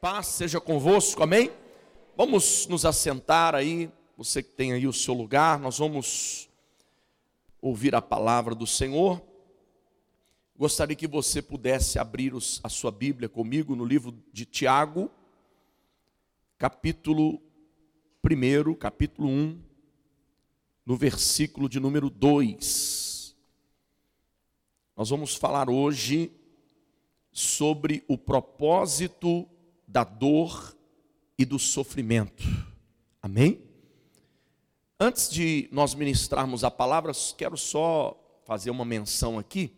Paz seja convosco, amém? Vamos nos assentar aí, você que tem aí o seu lugar, nós vamos ouvir a palavra do Senhor. Gostaria que você pudesse abrir os, a sua Bíblia comigo no livro de Tiago, capítulo 1, capítulo 1, no versículo de número 2. Nós vamos falar hoje sobre o propósito da dor e do sofrimento. Amém? Antes de nós ministrarmos a palavra, quero só fazer uma menção aqui.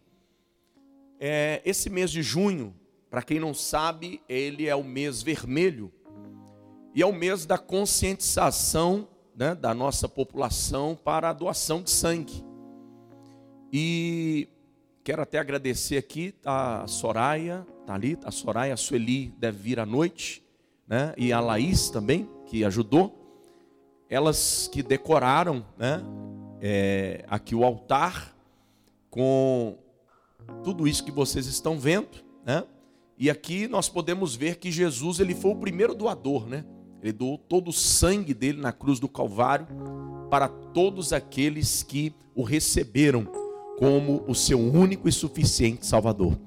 É, esse mês de junho, para quem não sabe, ele é o mês vermelho e é o mês da conscientização né, da nossa população para a doação de sangue. E quero até agradecer aqui a Soraya, tá ali, a Soraya, a Sueli deve vir à noite, né? E a Laís também, que ajudou. Elas que decoraram, né? É, aqui o altar com tudo isso que vocês estão vendo, né? E aqui nós podemos ver que Jesus ele foi o primeiro doador, né? Ele doou todo o sangue dele na cruz do Calvário para todos aqueles que o receberam como o seu único e suficiente Salvador.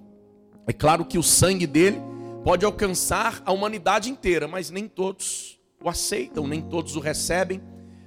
É claro que o sangue dele pode alcançar a humanidade inteira, mas nem todos o aceitam, nem todos o recebem.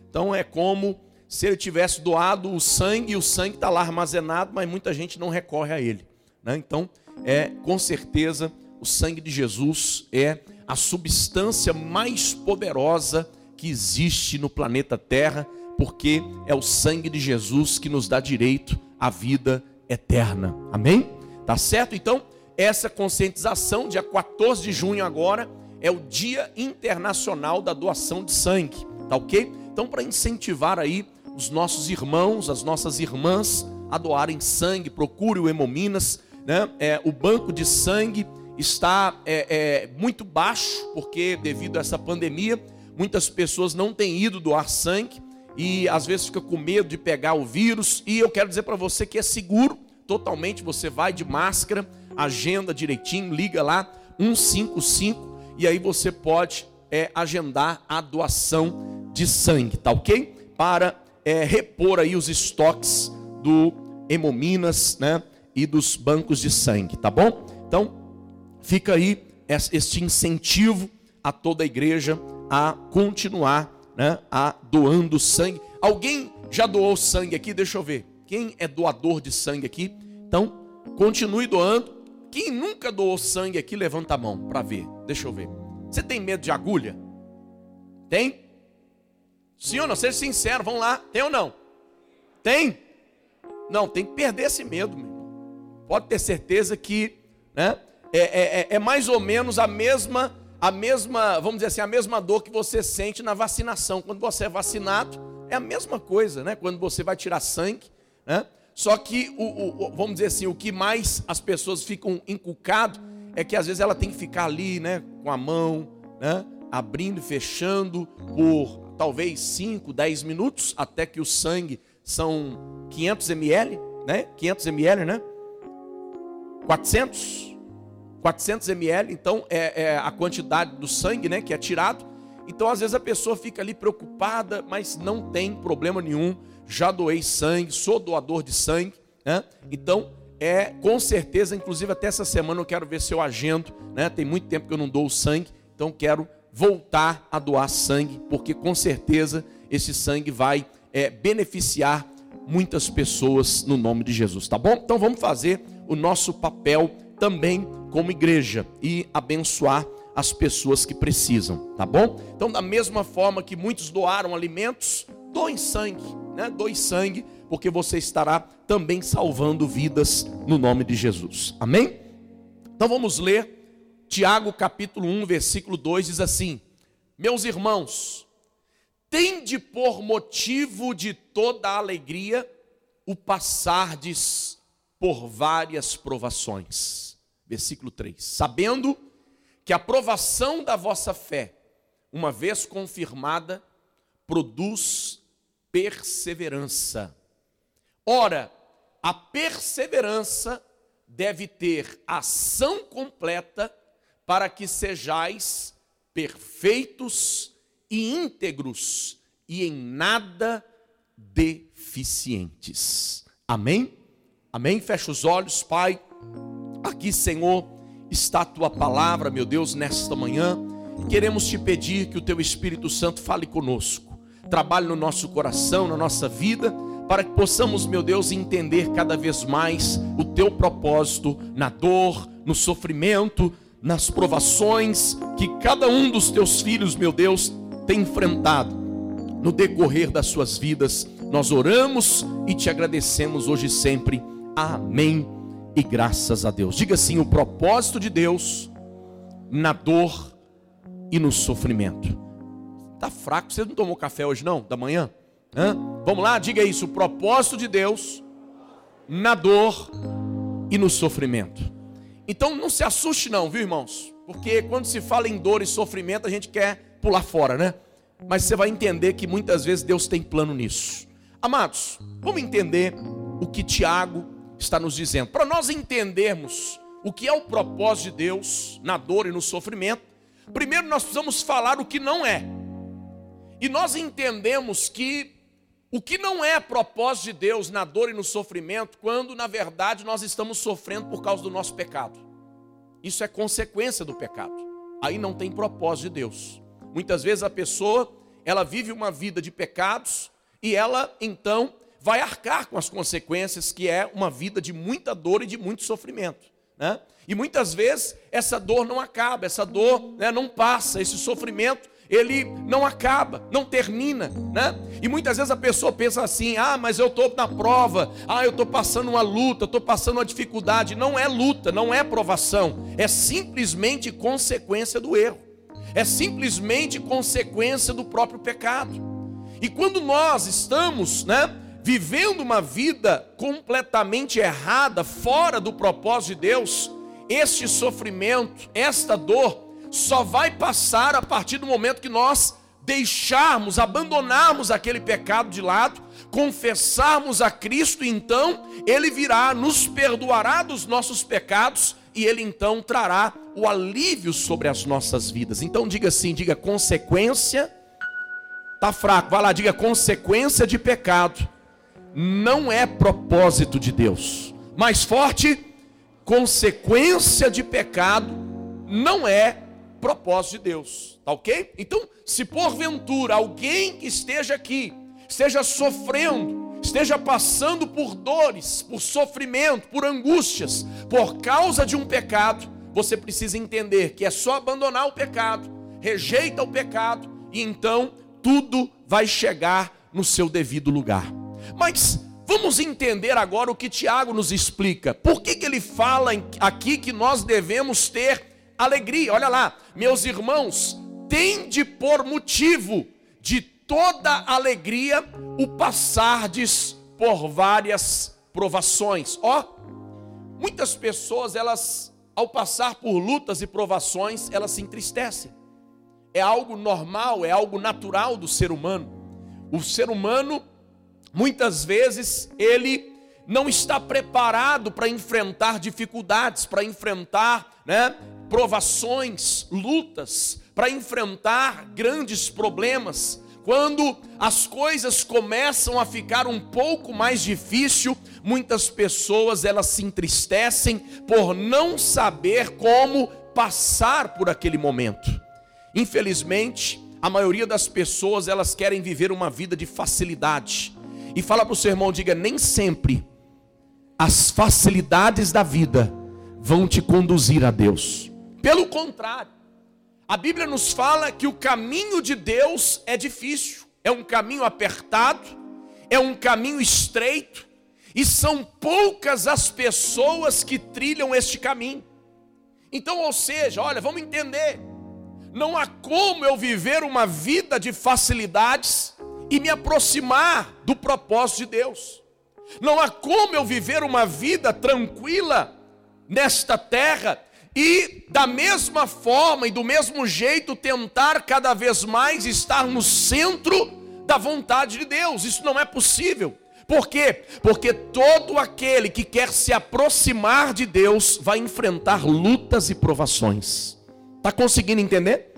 Então é como se ele tivesse doado o sangue e o sangue está lá armazenado, mas muita gente não recorre a ele. Né? Então, é com certeza o sangue de Jesus é a substância mais poderosa que existe no planeta Terra, porque é o sangue de Jesus que nos dá direito à vida eterna. Amém? Tá certo? Então, essa conscientização, dia 14 de junho agora, é o Dia Internacional da Doação de Sangue, tá ok? Então, para incentivar aí os nossos irmãos, as nossas irmãs a doarem sangue, procure o Hemominas, né? É, o banco de sangue está é, é, muito baixo, porque devido a essa pandemia, muitas pessoas não têm ido doar sangue e às vezes fica com medo de pegar o vírus. E eu quero dizer para você que é seguro, totalmente. Você vai de máscara, agenda direitinho, liga lá 155 e aí você pode é, agendar a doação de sangue, tá ok? Para é, repor aí os estoques do Hemominas, né? E dos bancos de sangue, tá bom? Então, fica aí este incentivo a toda a igreja a continuar, né? A doando sangue. Alguém já doou sangue aqui? Deixa eu ver. Quem é doador de sangue aqui? Então, continue doando. Quem nunca doou sangue aqui, levanta a mão para ver. Deixa eu ver. Você tem medo de agulha? Tem? Sim ou não? Seja sincero, vamos lá. Tem ou não? Tem? Não, tem que perder esse medo, meu irmão. Pode ter certeza que né, é, é, é, é mais ou menos a mesma, a mesma, vamos dizer assim, a mesma dor que você sente na vacinação. Quando você é vacinado, é a mesma coisa, né? Quando você vai tirar sangue, né? Só que, o, o, vamos dizer assim, o que mais as pessoas ficam inculcado é que às vezes ela tem que ficar ali, né, com a mão, né, abrindo e fechando por talvez 5, 10 minutos, até que o sangue são 500 ml, né? 500 ml, né? 400, 400 ml, então é, é a quantidade do sangue, né, que é tirado. Então às vezes a pessoa fica ali preocupada, mas não tem problema nenhum já doei sangue, sou doador de sangue, né? Então, é com certeza, inclusive até essa semana eu quero ver se eu agendo, né? Tem muito tempo que eu não dou sangue, então quero voltar a doar sangue, porque com certeza esse sangue vai é, beneficiar muitas pessoas no nome de Jesus, tá bom? Então vamos fazer o nosso papel também como igreja e abençoar as pessoas que precisam, tá bom? Então, da mesma forma que muitos doaram alimentos, doem sangue, né? Doe sangue, porque você estará também salvando vidas no nome de Jesus. Amém? Então vamos ler Tiago capítulo 1, versículo 2 diz assim: Meus irmãos, tende por motivo de toda alegria o passardes por várias provações. Versículo 3: Sabendo que a provação da vossa fé, uma vez confirmada, produz perseverança. Ora, a perseverança deve ter ação completa para que sejais perfeitos e íntegros e em nada deficientes. Amém? Amém? Fecha os olhos, Pai. Aqui, Senhor, está a tua palavra, meu Deus, nesta manhã. Queremos te pedir que o teu Espírito Santo fale conosco, trabalhe no nosso coração, na nossa vida, para que possamos, meu Deus, entender cada vez mais o teu propósito na dor, no sofrimento, nas provações que cada um dos teus filhos, meu Deus, tem enfrentado no decorrer das suas vidas. Nós oramos e te agradecemos hoje e sempre. Amém. E graças a Deus. Diga assim: o propósito de Deus na dor e no sofrimento. Tá fraco? Você não tomou café hoje não? Da manhã? Hã? Vamos lá, diga isso. O propósito de Deus na dor e no sofrimento. Então não se assuste não, viu, irmãos? Porque quando se fala em dor e sofrimento, a gente quer pular fora, né? Mas você vai entender que muitas vezes Deus tem plano nisso. Amados, vamos entender o que Tiago está nos dizendo. Para nós entendermos o que é o propósito de Deus na dor e no sofrimento, primeiro nós precisamos falar o que não é. E nós entendemos que o que não é propósito de Deus na dor e no sofrimento, quando na verdade nós estamos sofrendo por causa do nosso pecado. Isso é consequência do pecado. Aí não tem propósito de Deus. Muitas vezes a pessoa, ela vive uma vida de pecados e ela então vai arcar com as consequências que é uma vida de muita dor e de muito sofrimento, né? E muitas vezes essa dor não acaba, essa dor né, não passa, esse sofrimento ele não acaba, não termina, né? E muitas vezes a pessoa pensa assim: ah, mas eu estou na prova, ah, eu estou passando uma luta, estou passando uma dificuldade. Não é luta, não é provação, é simplesmente consequência do erro, é simplesmente consequência do próprio pecado. E quando nós estamos, né? Vivendo uma vida completamente errada, fora do propósito de Deus, este sofrimento, esta dor, só vai passar a partir do momento que nós deixarmos, abandonarmos aquele pecado de lado, confessarmos a Cristo, então Ele virá, nos perdoará dos nossos pecados e Ele então trará o alívio sobre as nossas vidas. Então diga assim, diga consequência, tá fraco, vai lá, diga consequência de pecado, não é propósito de Deus. Mais forte, consequência de pecado não é propósito de Deus, tá ok? Então, se porventura alguém que esteja aqui, esteja sofrendo, esteja passando por dores, por sofrimento, por angústias, por causa de um pecado, você precisa entender que é só abandonar o pecado, rejeita o pecado, e então tudo vai chegar no seu devido lugar. Mas vamos entender agora o que Tiago nos explica. Por que, que ele fala aqui que nós devemos ter alegria. Olha lá, meus irmãos, tende por motivo de toda alegria o passardes por várias provações. Ó, muitas pessoas, elas, ao passar por lutas e provações, elas se entristecem. É algo normal, é algo natural do ser humano. O ser humano, muitas vezes, ele não está preparado para enfrentar dificuldades, para enfrentar né, provações, lutas, para enfrentar grandes problemas. Quando as coisas começam a ficar um pouco mais difícil, muitas pessoas elas se entristecem por não saber como passar por aquele momento. Infelizmente, a maioria das pessoas elas querem viver uma vida de facilidade. E fala para o seu irmão, diga, nem sempre as facilidades da vida vão te conduzir a Deus. Pelo contrário, a Bíblia nos fala que o caminho de Deus é difícil, é um caminho apertado, é um caminho estreito, e são poucas as pessoas que trilham este caminho. Então, ou seja, olha, vamos entender, não há como eu viver uma vida de facilidades e me aproximar do propósito de Deus. Não há como eu viver uma vida tranquila nesta terra e da mesma forma e do mesmo jeito tentar cada vez mais estar no centro da vontade de Deus. Isso não é possível. Por quê? Porque todo aquele que quer se aproximar de Deus vai enfrentar lutas e provações. Está conseguindo entender?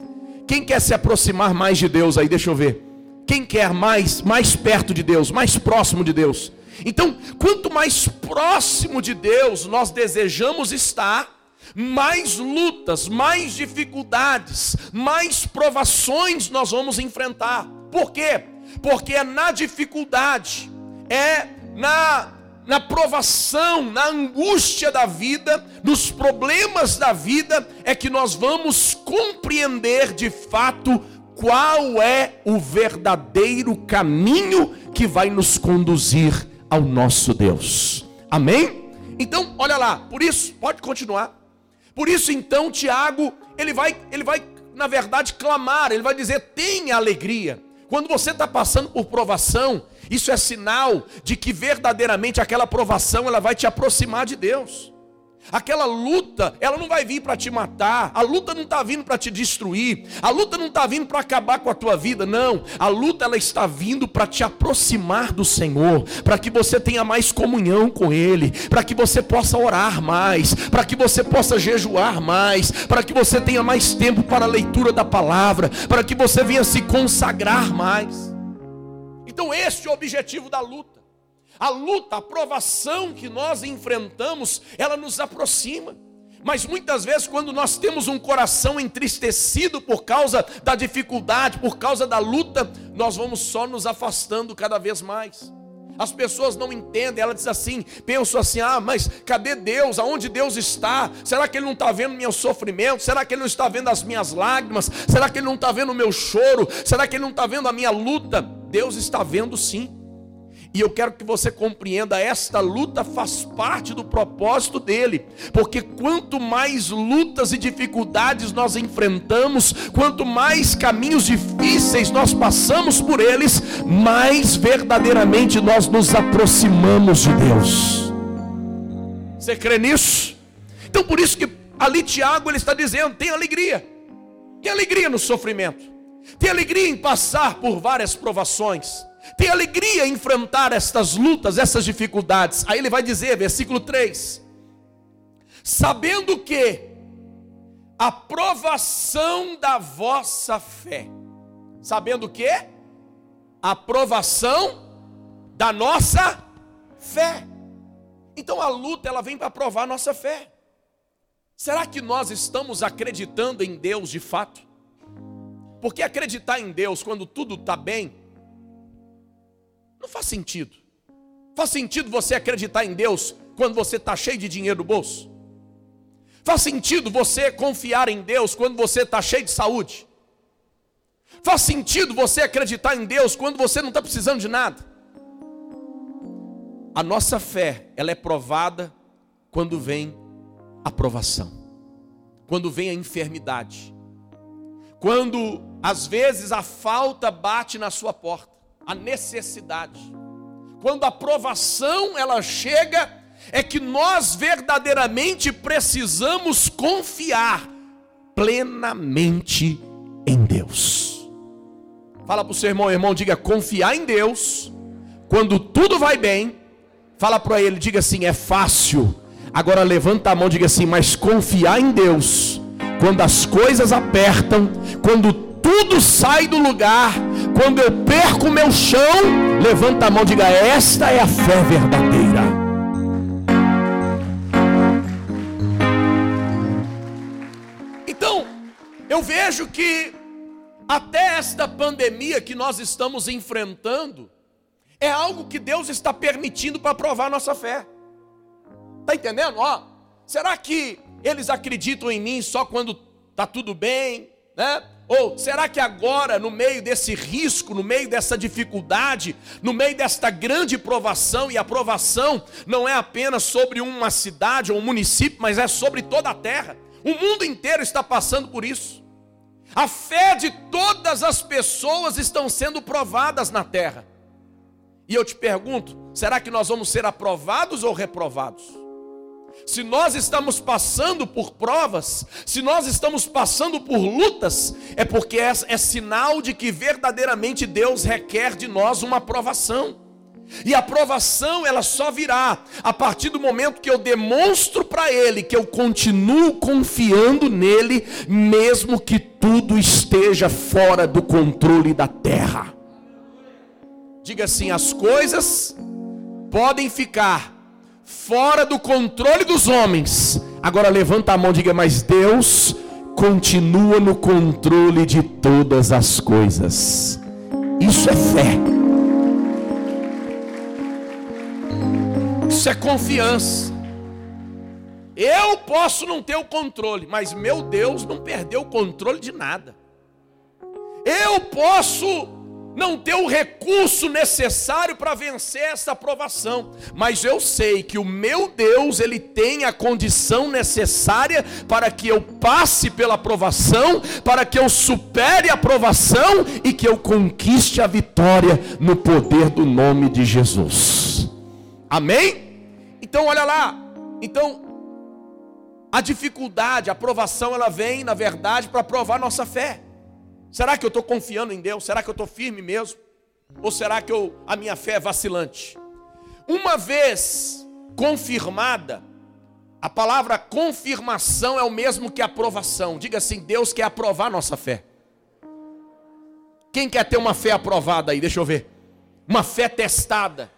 Quem quer se aproximar mais de Deus aí, deixa eu ver. Quem quer mais, mais perto de Deus, mais próximo de Deus? Então, quanto mais próximo de Deus nós desejamos estar, mais lutas, mais dificuldades, mais provações nós vamos enfrentar. Por quê? Porque é na dificuldade, é na na provação, na angústia da vida, nos problemas da vida, é que nós vamos compreender de fato qual é o verdadeiro caminho que vai nos conduzir ao nosso Deus. Amém? Então, olha lá, por isso, pode continuar. Por isso então Tiago, ele vai, ele vai, na verdade, clamar, ele vai dizer: tenha alegria. Quando você está passando por provação, isso é sinal de que verdadeiramente aquela provação ela vai te aproximar de Deus. Aquela luta, ela não vai vir para te matar, a luta não está vindo para te destruir, a luta não está vindo para acabar com a tua vida, não. A luta ela está vindo para te aproximar do Senhor, para que você tenha mais comunhão com Ele, para que você possa orar mais, para que você possa jejuar mais, para que você tenha mais tempo para a leitura da palavra, para que você venha se consagrar mais. Então, este é o objetivo da luta. A luta, a provação que nós enfrentamos, ela nos aproxima. Mas muitas vezes, quando nós temos um coração entristecido por causa da dificuldade, por causa da luta, nós vamos só nos afastando cada vez mais. As pessoas não entendem, ela diz assim, penso assim, ah, mas cadê Deus? Aonde Deus está? Será que Ele não está vendo meu sofrimento? Será que Ele não está vendo as minhas lágrimas? Será que Ele não está vendo o meu choro? Será que Ele não está vendo a minha luta? Deus está vendo sim. E eu quero que você compreenda, esta luta faz parte do propósito dele, porque quanto mais lutas e dificuldades nós enfrentamos, quanto mais caminhos difíceis nós passamos por eles, mais verdadeiramente nós nos aproximamos de Deus. Você crê nisso? Então por isso que ali Tiago ele está dizendo: tem alegria, tem alegria no sofrimento, tem alegria em passar por várias provações tem alegria em enfrentar estas lutas, essas dificuldades. Aí ele vai dizer, versículo 3: Sabendo que a provação da vossa fé, sabendo que a provação da nossa fé. Então a luta ela vem para provar a nossa fé. Será que nós estamos acreditando em Deus de fato? Porque acreditar em Deus quando tudo está bem não faz sentido. Faz sentido você acreditar em Deus quando você está cheio de dinheiro no bolso? Faz sentido você confiar em Deus quando você está cheio de saúde? Faz sentido você acreditar em Deus quando você não está precisando de nada? A nossa fé, ela é provada quando vem a provação, quando vem a enfermidade, quando às vezes a falta bate na sua porta a necessidade. Quando a provação ela chega, é que nós verdadeiramente precisamos confiar plenamente em Deus. Fala para o seu irmão, irmão, diga confiar em Deus. Quando tudo vai bem, fala para ele, diga assim, é fácil. Agora levanta a mão, diga assim, mas confiar em Deus. Quando as coisas apertam, quando tudo sai do lugar, quando eu perco o meu chão, levanta a mão e diga: Esta é a fé verdadeira. Então, eu vejo que até esta pandemia que nós estamos enfrentando, é algo que Deus está permitindo para provar nossa fé. Está entendendo? Ó, será que eles acreditam em mim só quando está tudo bem? Né? Ou será que agora, no meio desse risco, no meio dessa dificuldade, no meio desta grande provação, e a provação não é apenas sobre uma cidade ou um município, mas é sobre toda a terra. O mundo inteiro está passando por isso. A fé de todas as pessoas estão sendo provadas na terra. E eu te pergunto, será que nós vamos ser aprovados ou reprovados? Se nós estamos passando por provas, se nós estamos passando por lutas, é porque é, é, sinal de que verdadeiramente Deus requer de nós uma aprovação. E a aprovação ela só virá a partir do momento que eu demonstro para ele que eu continuo confiando nele, mesmo que tudo esteja fora do controle da terra. Diga assim: as coisas podem ficar fora do controle dos homens. Agora levanta a mão e diga: mas Deus continua no controle de todas as coisas. Isso é fé. Isso é confiança. Eu posso não ter o controle, mas meu Deus não perdeu o controle de nada. Eu posso não ter o recurso necessário para vencer essa aprovação, mas eu sei que o meu Deus, ele tem a condição necessária para que eu passe pela aprovação, para que eu supere a aprovação e que eu conquiste a vitória no poder do nome de Jesus. Amém? Então, olha lá. Então, a dificuldade, a provação, ela vem, na verdade, para provar nossa fé. Será que eu estou confiando em Deus? Será que eu estou firme mesmo? Ou será que eu, a minha fé é vacilante? Uma vez confirmada, a palavra confirmação é o mesmo que aprovação. Diga assim: Deus quer aprovar nossa fé. Quem quer ter uma fé aprovada aí? Deixa eu ver. Uma fé testada.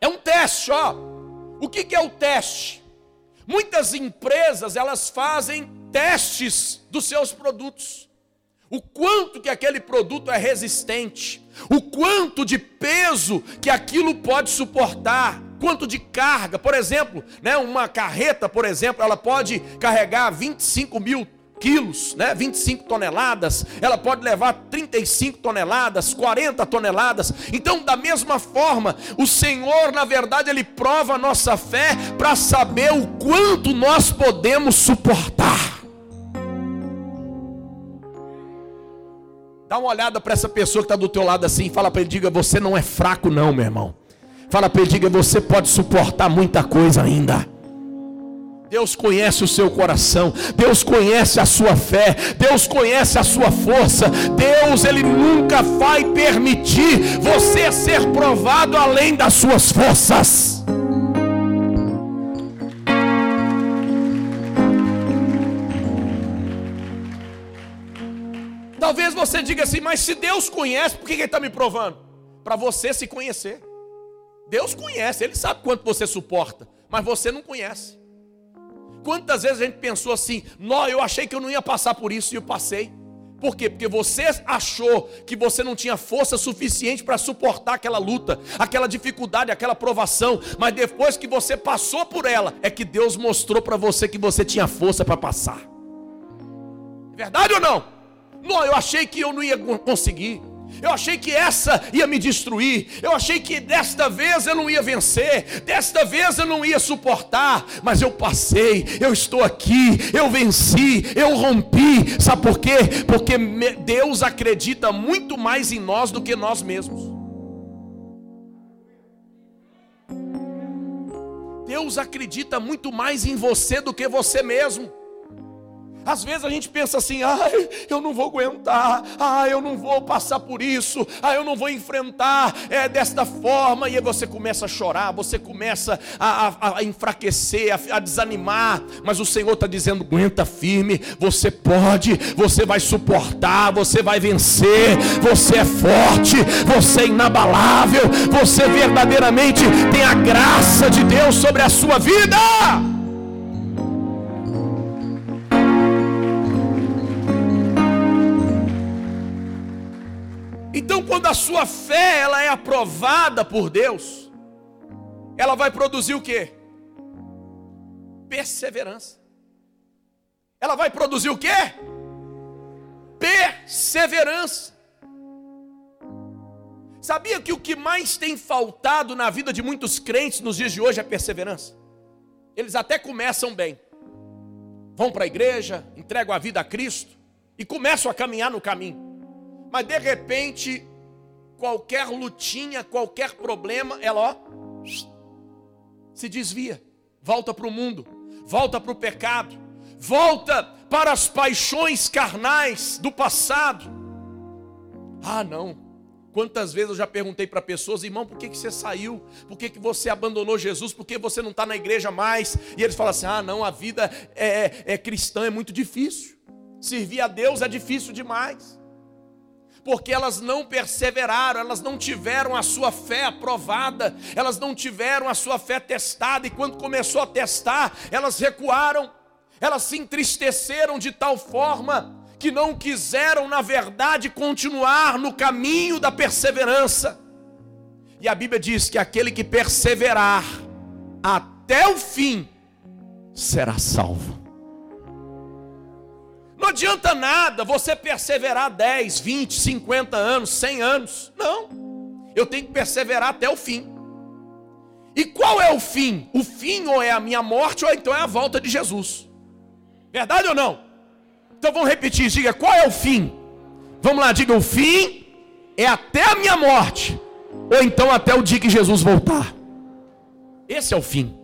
É um teste, ó. O que, que é o teste? Muitas empresas elas fazem testes dos seus produtos. O quanto que aquele produto é resistente, o quanto de peso que aquilo pode suportar, quanto de carga. Por exemplo, né, uma carreta, por exemplo, ela pode carregar 25 mil quilos, né? 25 toneladas, ela pode levar 35 toneladas, 40 toneladas. Então, da mesma forma, o Senhor, na verdade, ele prova a nossa fé para saber o quanto nós podemos suportar. Dá uma olhada para essa pessoa que está do teu lado assim, fala para ele, diga, você não é fraco não, meu irmão. Fala para ele, diga, você pode suportar muita coisa ainda. Deus conhece o seu coração, Deus conhece a sua fé, Deus conhece a sua força. Deus, ele nunca vai permitir você ser provado além das suas forças. Talvez você diga assim, mas se Deus conhece, por que Ele está me provando? Para você se conhecer. Deus conhece, Ele sabe quanto você suporta, mas você não conhece. Quantas vezes a gente pensou assim, não, eu achei que eu não ia passar por isso e eu passei. Por quê? Porque você achou que você não tinha força suficiente para suportar aquela luta, aquela dificuldade, aquela provação, mas depois que você passou por ela, é que Deus mostrou para você que você tinha força para passar. É verdade ou não? Não, eu achei que eu não ia conseguir. Eu achei que essa ia me destruir. Eu achei que desta vez eu não ia vencer. Desta vez eu não ia suportar. Mas eu passei. Eu estou aqui. Eu venci. Eu rompi. Sabe por quê? Porque Deus acredita muito mais em nós do que nós mesmos. Deus acredita muito mais em você do que você mesmo. Às vezes a gente pensa assim: ai, eu não vou aguentar, ah, eu não vou passar por isso, ah, eu não vou enfrentar é, desta forma. E aí você começa a chorar, você começa a, a, a enfraquecer, a, a, desanimar. Mas o Senhor está dizendo: aguenta firme, você pode, você vai suportar, você vai vencer, você é forte, você é inabalável, você verdadeiramente tem a graça de Deus sobre a sua vida. Quando a sua fé ela é aprovada por Deus, ela vai produzir o que? Perseverança. Ela vai produzir o que? Perseverança. Sabia que o que mais tem faltado na vida de muitos crentes nos dias de hoje é perseverança? Eles até começam bem, vão para a igreja, entregam a vida a Cristo e começam a caminhar no caminho. Mas de repente, qualquer lutinha, qualquer problema, ela ó, se desvia, volta para o mundo, volta para o pecado, volta para as paixões carnais do passado. Ah, não, Quantas vezes eu já perguntei para pessoas, irmão, por que, que você saiu? Por que, que você abandonou Jesus? Por que você não está na igreja mais? E eles falam assim: ah, não, a vida é, é, é cristã é muito difícil. Servir a Deus é difícil demais. Porque elas não perseveraram, elas não tiveram a sua fé aprovada, elas não tiveram a sua fé testada, e quando começou a testar, elas recuaram, elas se entristeceram de tal forma que não quiseram, na verdade, continuar no caminho da perseverança. E a Bíblia diz que aquele que perseverar até o fim será salvo. Não adianta nada você perseverar 10, 20, 50 anos, 100 anos. Não. Eu tenho que perseverar até o fim. E qual é o fim? O fim ou é a minha morte ou então é a volta de Jesus. Verdade ou não? Então vamos repetir, diga qual é o fim? Vamos lá, diga o fim é até a minha morte, ou então até o dia que Jesus voltar. Esse é o fim.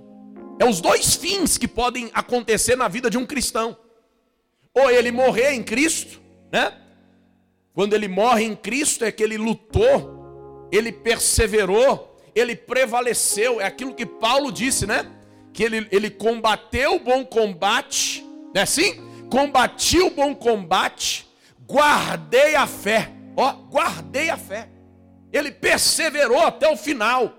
É os dois fins que podem acontecer na vida de um cristão. Ou ele morrer em Cristo, né? Quando ele morre em Cristo é que ele lutou, ele perseverou, ele prevaleceu. É aquilo que Paulo disse, né? Que ele, ele combateu o bom combate, não é assim? combati o bom combate, guardei a fé. Ó, guardei a fé. Ele perseverou até o final.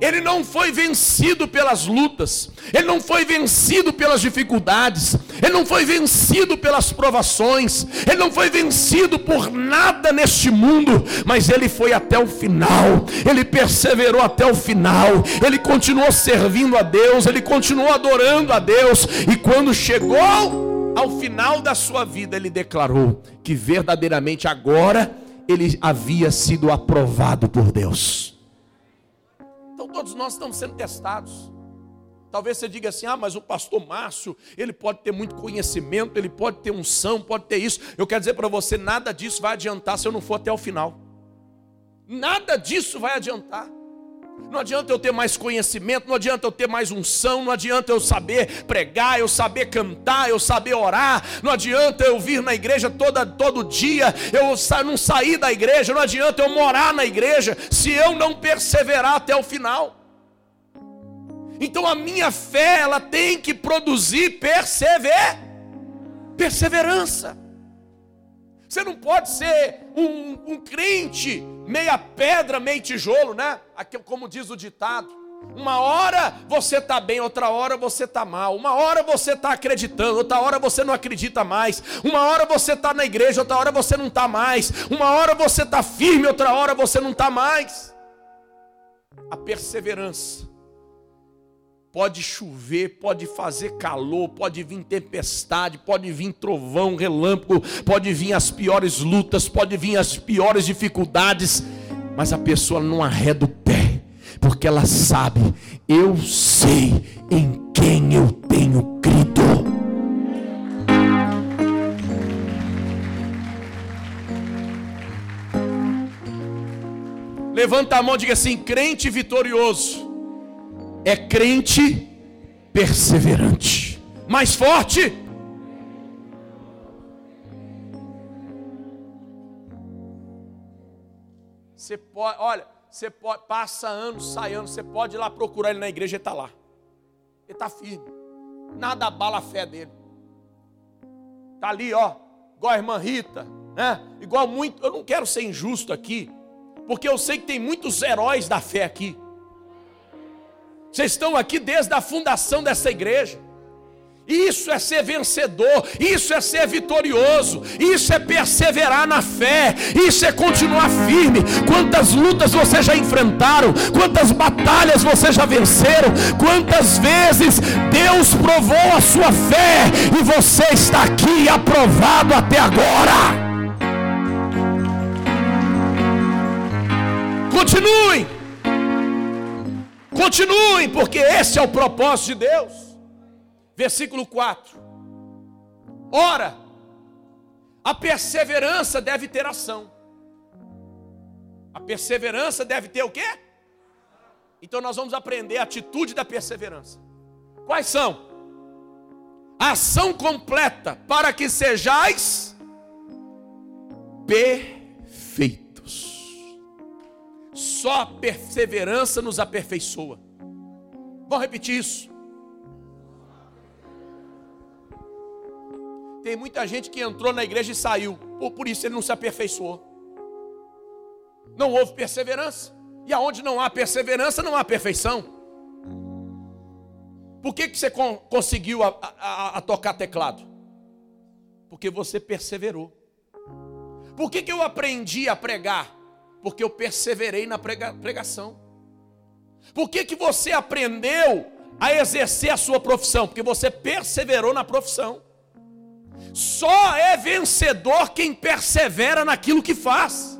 Ele não foi vencido pelas lutas, ele não foi vencido pelas dificuldades, ele não foi vencido pelas provações, ele não foi vencido por nada neste mundo, mas ele foi até o final, ele perseverou até o final, ele continuou servindo a Deus, ele continuou adorando a Deus, e quando chegou ao final da sua vida, ele declarou que verdadeiramente agora ele havia sido aprovado por Deus. Então todos nós estamos sendo testados. Talvez você diga assim: ah, mas o pastor Márcio, ele pode ter muito conhecimento, ele pode ter unção, pode ter isso. Eu quero dizer para você: nada disso vai adiantar se eu não for até o final. Nada disso vai adiantar. Não adianta eu ter mais conhecimento, não adianta eu ter mais unção, não adianta eu saber pregar, eu saber cantar, eu saber orar, não adianta eu vir na igreja toda, todo dia, eu não sair da igreja, não adianta eu morar na igreja, se eu não perseverar até o final. Então a minha fé, ela tem que produzir persever, perseverança. Você não pode ser um, um crente meia pedra, meio tijolo, né? Aqui, como diz o ditado. Uma hora você está bem, outra hora você está mal. Uma hora você está acreditando, outra hora você não acredita mais. Uma hora você está na igreja, outra hora você não está mais. Uma hora você está firme, outra hora você não está mais. A perseverança Pode chover, pode fazer calor, pode vir tempestade, pode vir trovão, relâmpago, pode vir as piores lutas, pode vir as piores dificuldades, mas a pessoa não arreda o pé, porque ela sabe, eu sei em quem eu tenho crido. Levanta a mão e diga assim: crente vitorioso é crente perseverante. Mais forte. Você pode, olha, você pode, passa anos, sai anos, você pode ir lá procurar ele na igreja e está lá. Ele está firme. Nada abala a fé dele. Está ali, ó, igual a irmã Rita, né? Igual muito. Eu não quero ser injusto aqui, porque eu sei que tem muitos heróis da fé aqui. Vocês estão aqui desde a fundação dessa igreja. Isso é ser vencedor, isso é ser vitorioso, isso é perseverar na fé, isso é continuar firme. Quantas lutas vocês já enfrentaram, quantas batalhas vocês já venceram, quantas vezes Deus provou a sua fé e você está aqui aprovado até agora. Continuem. Continuem, porque esse é o propósito de Deus. Versículo 4. Ora, a perseverança deve ter ação. A perseverança deve ter o quê? Então nós vamos aprender a atitude da perseverança. Quais são? Ação completa para que sejais perfeitos. Só a perseverança nos aperfeiçoa. Vamos repetir isso. Tem muita gente que entrou na igreja e saiu, por, por isso ele não se aperfeiçoou. Não houve perseverança. E aonde não há perseverança, não há perfeição. Por que, que você conseguiu a, a, a tocar teclado? Porque você perseverou. Por que, que eu aprendi a pregar? Porque eu perseverei na prega, pregação. Por que, que você aprendeu a exercer a sua profissão? Porque você perseverou na profissão. Só é vencedor quem persevera naquilo que faz.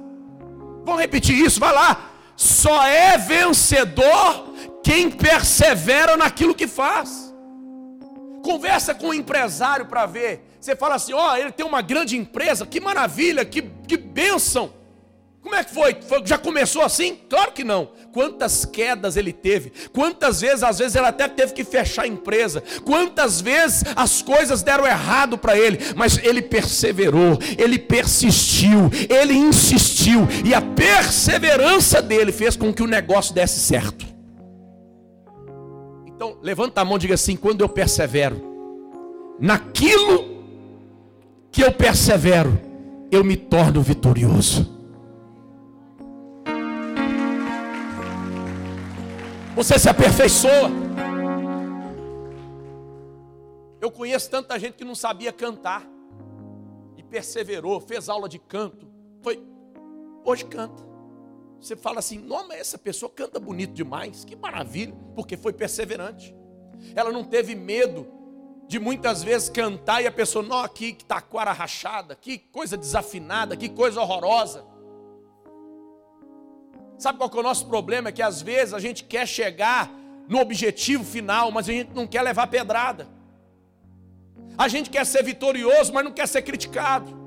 Vamos repetir isso, vai lá. Só é vencedor quem persevera naquilo que faz. Conversa com o um empresário para ver. Você fala assim: ó, oh, ele tem uma grande empresa, que maravilha, que, que bênção. Como é que foi? Já começou assim? Claro que não. Quantas quedas ele teve? Quantas vezes, às vezes, ele até teve que fechar a empresa? Quantas vezes as coisas deram errado para ele? Mas ele perseverou, ele persistiu, ele insistiu, e a perseverança dele fez com que o negócio desse certo. Então, levanta a mão e diga assim: quando eu persevero, naquilo que eu persevero, eu me torno vitorioso. Você se aperfeiçoa. Eu conheço tanta gente que não sabia cantar e perseverou, fez aula de canto. Foi hoje canta. Você fala assim: "Não, mas essa pessoa canta bonito demais". Que maravilha, porque foi perseverante. Ela não teve medo de muitas vezes cantar e a pessoa, não, aqui que taquara rachada, que coisa desafinada, que coisa horrorosa. Sabe qual que é o nosso problema? É que às vezes a gente quer chegar no objetivo final, mas a gente não quer levar pedrada. A gente quer ser vitorioso, mas não quer ser criticado.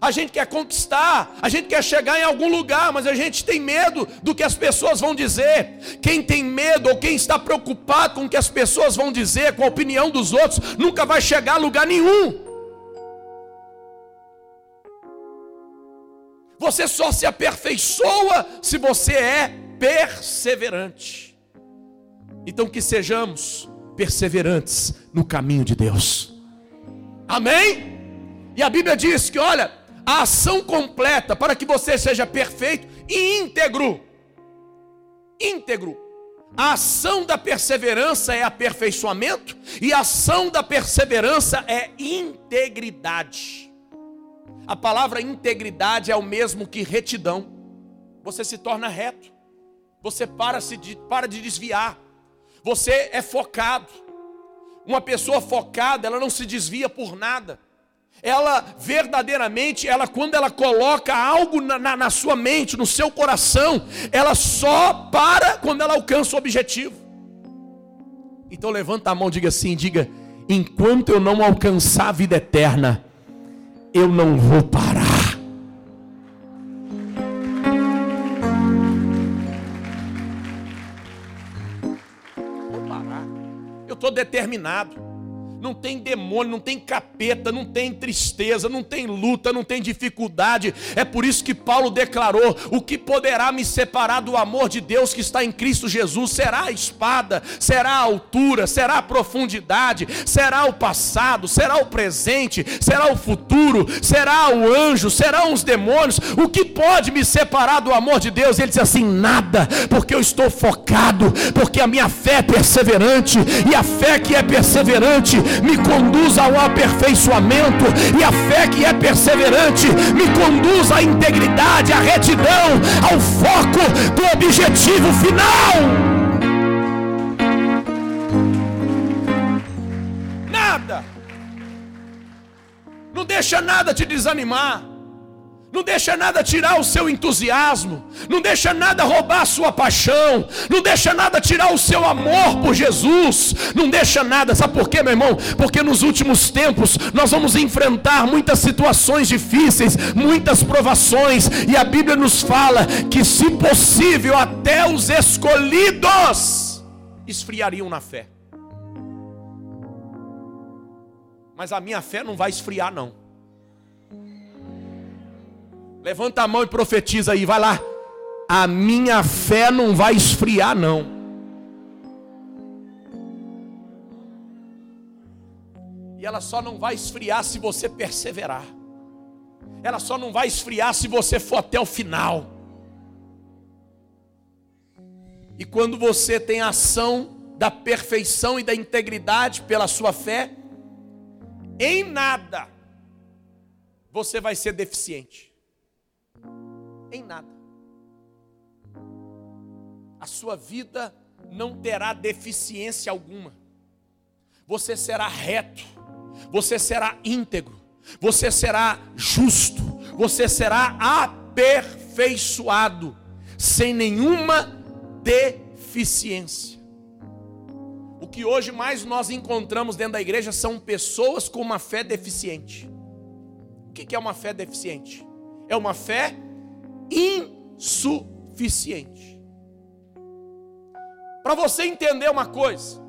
A gente quer conquistar, a gente quer chegar em algum lugar, mas a gente tem medo do que as pessoas vão dizer. Quem tem medo ou quem está preocupado com o que as pessoas vão dizer, com a opinião dos outros, nunca vai chegar a lugar nenhum. Você só se aperfeiçoa se você é perseverante. Então que sejamos perseverantes no caminho de Deus. Amém? E a Bíblia diz que, olha, a ação completa para que você seja perfeito e íntegro. Íntegro. A ação da perseverança é aperfeiçoamento e a ação da perseverança é integridade. A palavra integridade é o mesmo que retidão. Você se torna reto. Você para, se de, para de desviar. Você é focado. Uma pessoa focada, ela não se desvia por nada. Ela verdadeiramente, ela quando ela coloca algo na, na, na sua mente, no seu coração, ela só para quando ela alcança o objetivo. Então levanta a mão, diga assim, diga: enquanto eu não alcançar a vida eterna, eu não vou parar. Vou parar. Eu estou determinado não tem demônio, não tem capeta, não tem tristeza, não tem luta, não tem dificuldade. É por isso que Paulo declarou: o que poderá me separar do amor de Deus que está em Cristo Jesus? Será a espada, será a altura, será a profundidade, será o passado, será o presente, será o futuro, será o anjo, serão os demônios. O que pode me separar do amor de Deus? Ele diz assim: nada, porque eu estou focado, porque a minha fé é perseverante, e a fé que é perseverante me conduz ao aperfeiçoamento, e a fé que é perseverante me conduz à integridade, à retidão, ao foco do objetivo final. Nada, não deixa nada te desanimar. Não deixa nada tirar o seu entusiasmo, não deixa nada roubar a sua paixão, não deixa nada tirar o seu amor por Jesus, não deixa nada, sabe por quê, meu irmão? Porque nos últimos tempos nós vamos enfrentar muitas situações difíceis, muitas provações, e a Bíblia nos fala que, se possível, até os escolhidos esfriariam na fé. Mas a minha fé não vai esfriar, não. Levanta a mão e profetiza aí, vai lá. a minha fé não vai esfriar, não. E ela só não vai esfriar se você perseverar. Ela só não vai esfriar se você for até o final. E quando você tem a ação da perfeição e da integridade pela sua fé, em nada você vai ser deficiente. Em nada. A sua vida não terá deficiência alguma. Você será reto, você será íntegro, você será justo, você será aperfeiçoado, sem nenhuma deficiência. O que hoje mais nós encontramos dentro da igreja são pessoas com uma fé deficiente. O que é uma fé deficiente? É uma fé insuficiente. Para você entender uma coisa,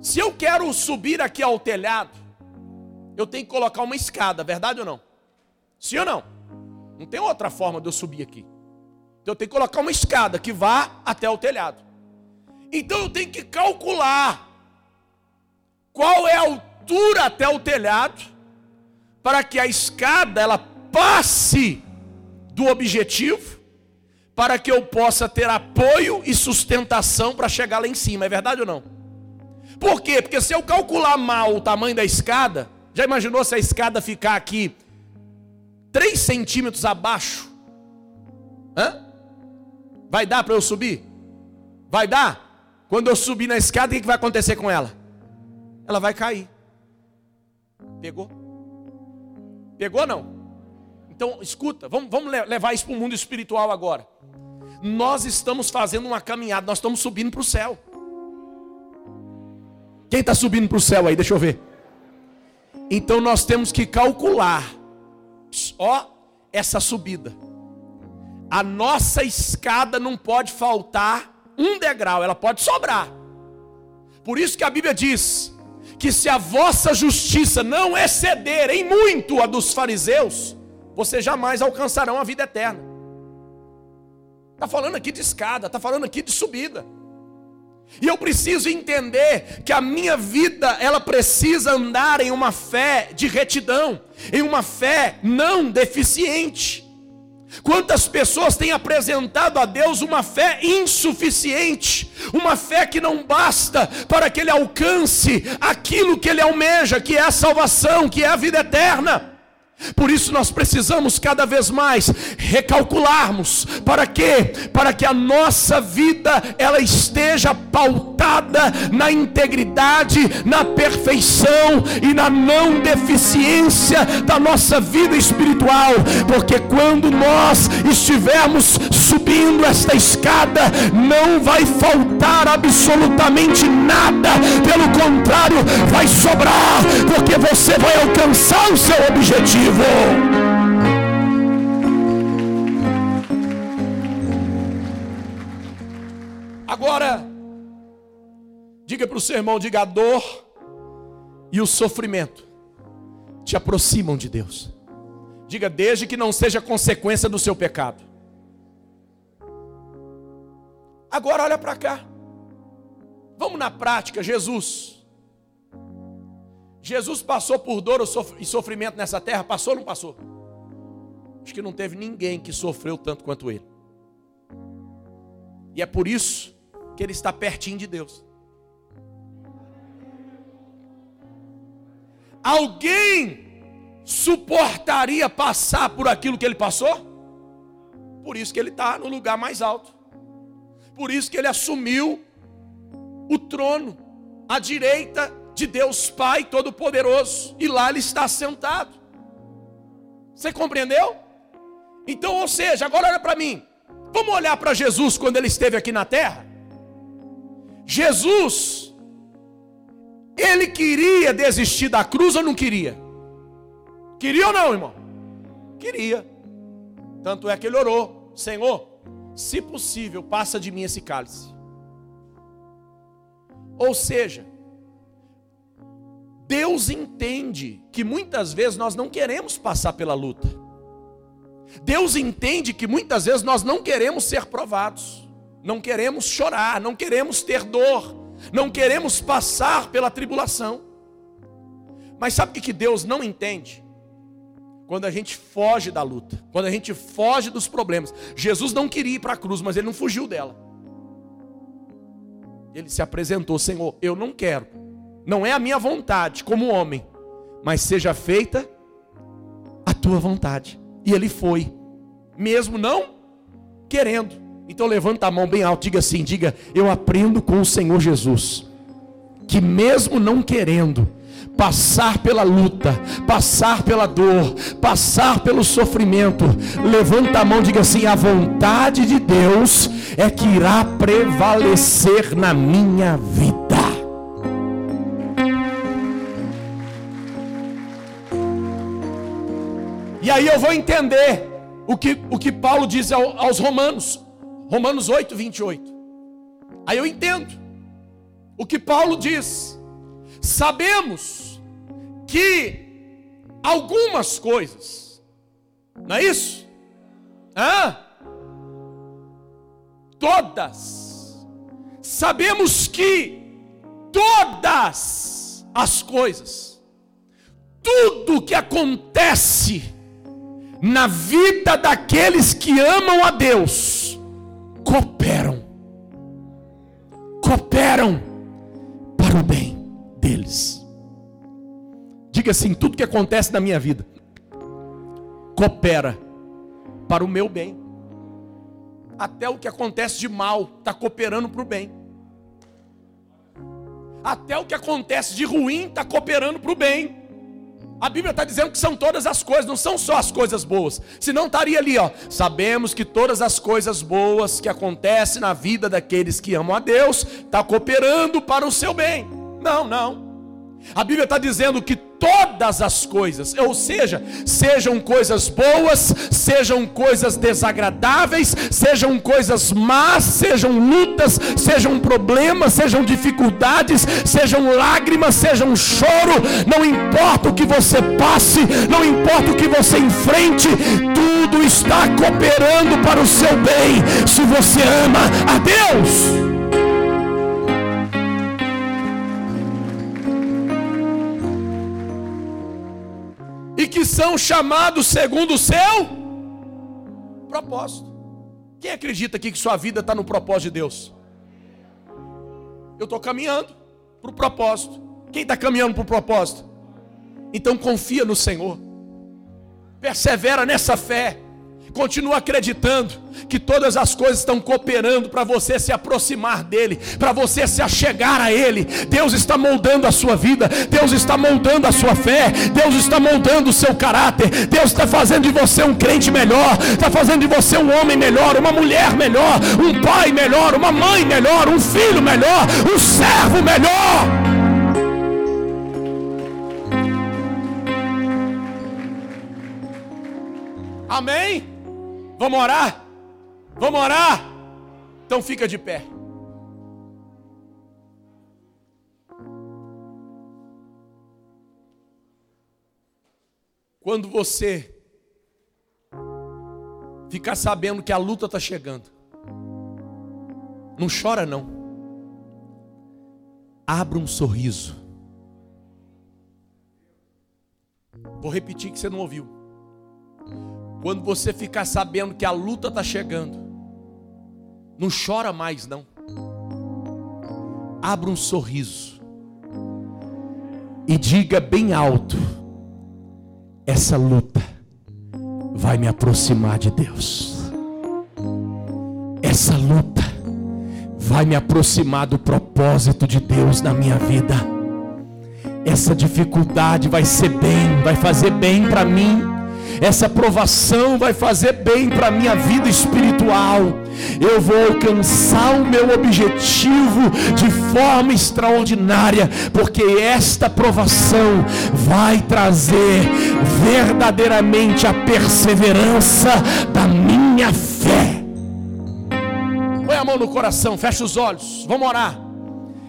se eu quero subir aqui ao telhado, eu tenho que colocar uma escada, verdade ou não? Sim ou não? Não tem outra forma de eu subir aqui. Então eu tenho que colocar uma escada que vá até o telhado. Então eu tenho que calcular qual é a altura até o telhado para que a escada ela passe do objetivo, para que eu possa ter apoio e sustentação para chegar lá em cima. É verdade ou não? Por quê? Porque se eu calcular mal o tamanho da escada, já imaginou se a escada ficar aqui 3 centímetros abaixo? Hã? Vai dar para eu subir? Vai dar? Quando eu subir na escada, o que vai acontecer com ela? Ela vai cair. Pegou? Pegou não? Então, escuta, vamos, vamos levar isso para o mundo espiritual agora. Nós estamos fazendo uma caminhada, nós estamos subindo para o céu. Quem está subindo para o céu aí? Deixa eu ver. Então nós temos que calcular, ó, essa subida. A nossa escada não pode faltar um degrau, ela pode sobrar. Por isso que a Bíblia diz: que se a vossa justiça não exceder em muito a dos fariseus, vocês jamais alcançarão a vida eterna. Está falando aqui de escada, está falando aqui de subida. E eu preciso entender que a minha vida, ela precisa andar em uma fé de retidão, em uma fé não deficiente. Quantas pessoas têm apresentado a Deus uma fé insuficiente, uma fé que não basta para que ele alcance aquilo que ele almeja, que é a salvação, que é a vida eterna. Por isso nós precisamos cada vez mais recalcularmos. Para quê? Para que a nossa vida ela esteja pautada na integridade, na perfeição e na não deficiência da nossa vida espiritual, porque quando nós estivermos subindo esta escada, não vai faltar absolutamente nada, pelo contrário, vai sobrar, porque você vai alcançar o seu objetivo vivo. Agora, diga para o seu irmão: diga a dor e o sofrimento te aproximam de Deus. Diga, desde que não seja consequência do seu pecado. Agora olha para cá. Vamos na prática, Jesus. Jesus passou por dor e sofrimento nessa terra? Passou ou não passou? Acho que não teve ninguém que sofreu tanto quanto ele. E é por isso que ele está pertinho de Deus. Alguém suportaria passar por aquilo que ele passou? Por isso que ele está no lugar mais alto. Por isso que ele assumiu o trono à direita de Deus Pai Todo-Poderoso, e lá ele está sentado. Você compreendeu? Então, ou seja, agora olha para mim. Vamos olhar para Jesus quando ele esteve aqui na terra? Jesus, ele queria desistir da cruz ou não queria? Queria ou não, irmão? Queria. Tanto é que ele orou: Senhor, se possível, passa de mim esse cálice. Ou seja, Deus entende que muitas vezes nós não queremos passar pela luta. Deus entende que muitas vezes nós não queremos ser provados, não queremos chorar, não queremos ter dor, não queremos passar pela tribulação. Mas sabe o que Deus não entende? Quando a gente foge da luta, quando a gente foge dos problemas. Jesus não queria ir para a cruz, mas ele não fugiu dela. Ele se apresentou, Senhor, eu não quero, não é a minha vontade como homem, mas seja feita a tua vontade. E ele foi, mesmo não querendo. Então levanta a mão bem alto, diga assim, diga, eu aprendo com o Senhor Jesus, que mesmo não querendo, passar pela luta, passar pela dor, passar pelo sofrimento, levanta a mão diga assim: a vontade de Deus é que irá prevalecer na minha vida. E aí eu vou entender o que, o que Paulo diz aos Romanos, Romanos 8, 28. Aí eu entendo o que Paulo diz. Sabemos que algumas coisas, não é isso? Hã? Todas, sabemos que todas as coisas, tudo que acontece na vida daqueles que amam a Deus, cooperam, cooperam para o bem deles. Diga assim: tudo que acontece na minha vida coopera para o meu bem. Até o que acontece de mal está cooperando para o bem. Até o que acontece de ruim está cooperando para o bem. A Bíblia está dizendo que são todas as coisas, não são só as coisas boas. Senão estaria ali, ó. Sabemos que todas as coisas boas que acontecem na vida daqueles que amam a Deus, está cooperando para o seu bem. Não, não. A Bíblia está dizendo que todas as coisas, ou seja, sejam coisas boas, sejam coisas desagradáveis, sejam coisas más, sejam lutas, sejam problemas, sejam dificuldades, sejam lágrimas, sejam choro, não importa o que você passe, não importa o que você enfrente, tudo está cooperando para o seu bem, se você ama a Deus. Que são chamados segundo o seu propósito. Quem acredita aqui que sua vida está no propósito de Deus? Eu estou caminhando para o propósito. Quem está caminhando para o propósito? Então confia no Senhor, persevera nessa fé. Continua acreditando que todas as coisas estão cooperando para você se aproximar dele, para você se achegar a ele. Deus está moldando a sua vida, Deus está moldando a sua fé, Deus está moldando o seu caráter, Deus está fazendo de você um crente melhor, está fazendo de você um homem melhor, uma mulher melhor, um pai melhor, uma mãe melhor, um filho melhor, um servo melhor. Amém? Vamos orar? Vamos orar? Então fica de pé. Quando você ficar sabendo que a luta está chegando, não chora não. Abra um sorriso. Vou repetir que você não ouviu. Quando você ficar sabendo que a luta está chegando, não chora mais não. Abra um sorriso e diga bem alto: essa luta vai me aproximar de Deus. Essa luta vai me aproximar do propósito de Deus na minha vida. Essa dificuldade vai ser bem, vai fazer bem para mim essa provação vai fazer bem para a minha vida espiritual. Eu vou alcançar o meu objetivo de forma extraordinária, porque esta provação vai trazer verdadeiramente a perseverança da minha fé. Põe a mão no coração, fecha os olhos, vamos orar.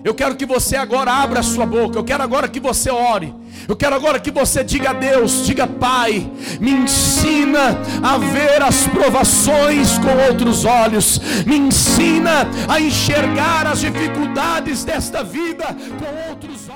Eu quero que você agora abra a sua boca. Eu quero agora que você ore. Eu quero agora que você diga a Deus, diga Pai, me ensina a ver as provações com outros olhos, me ensina a enxergar as dificuldades desta vida com outros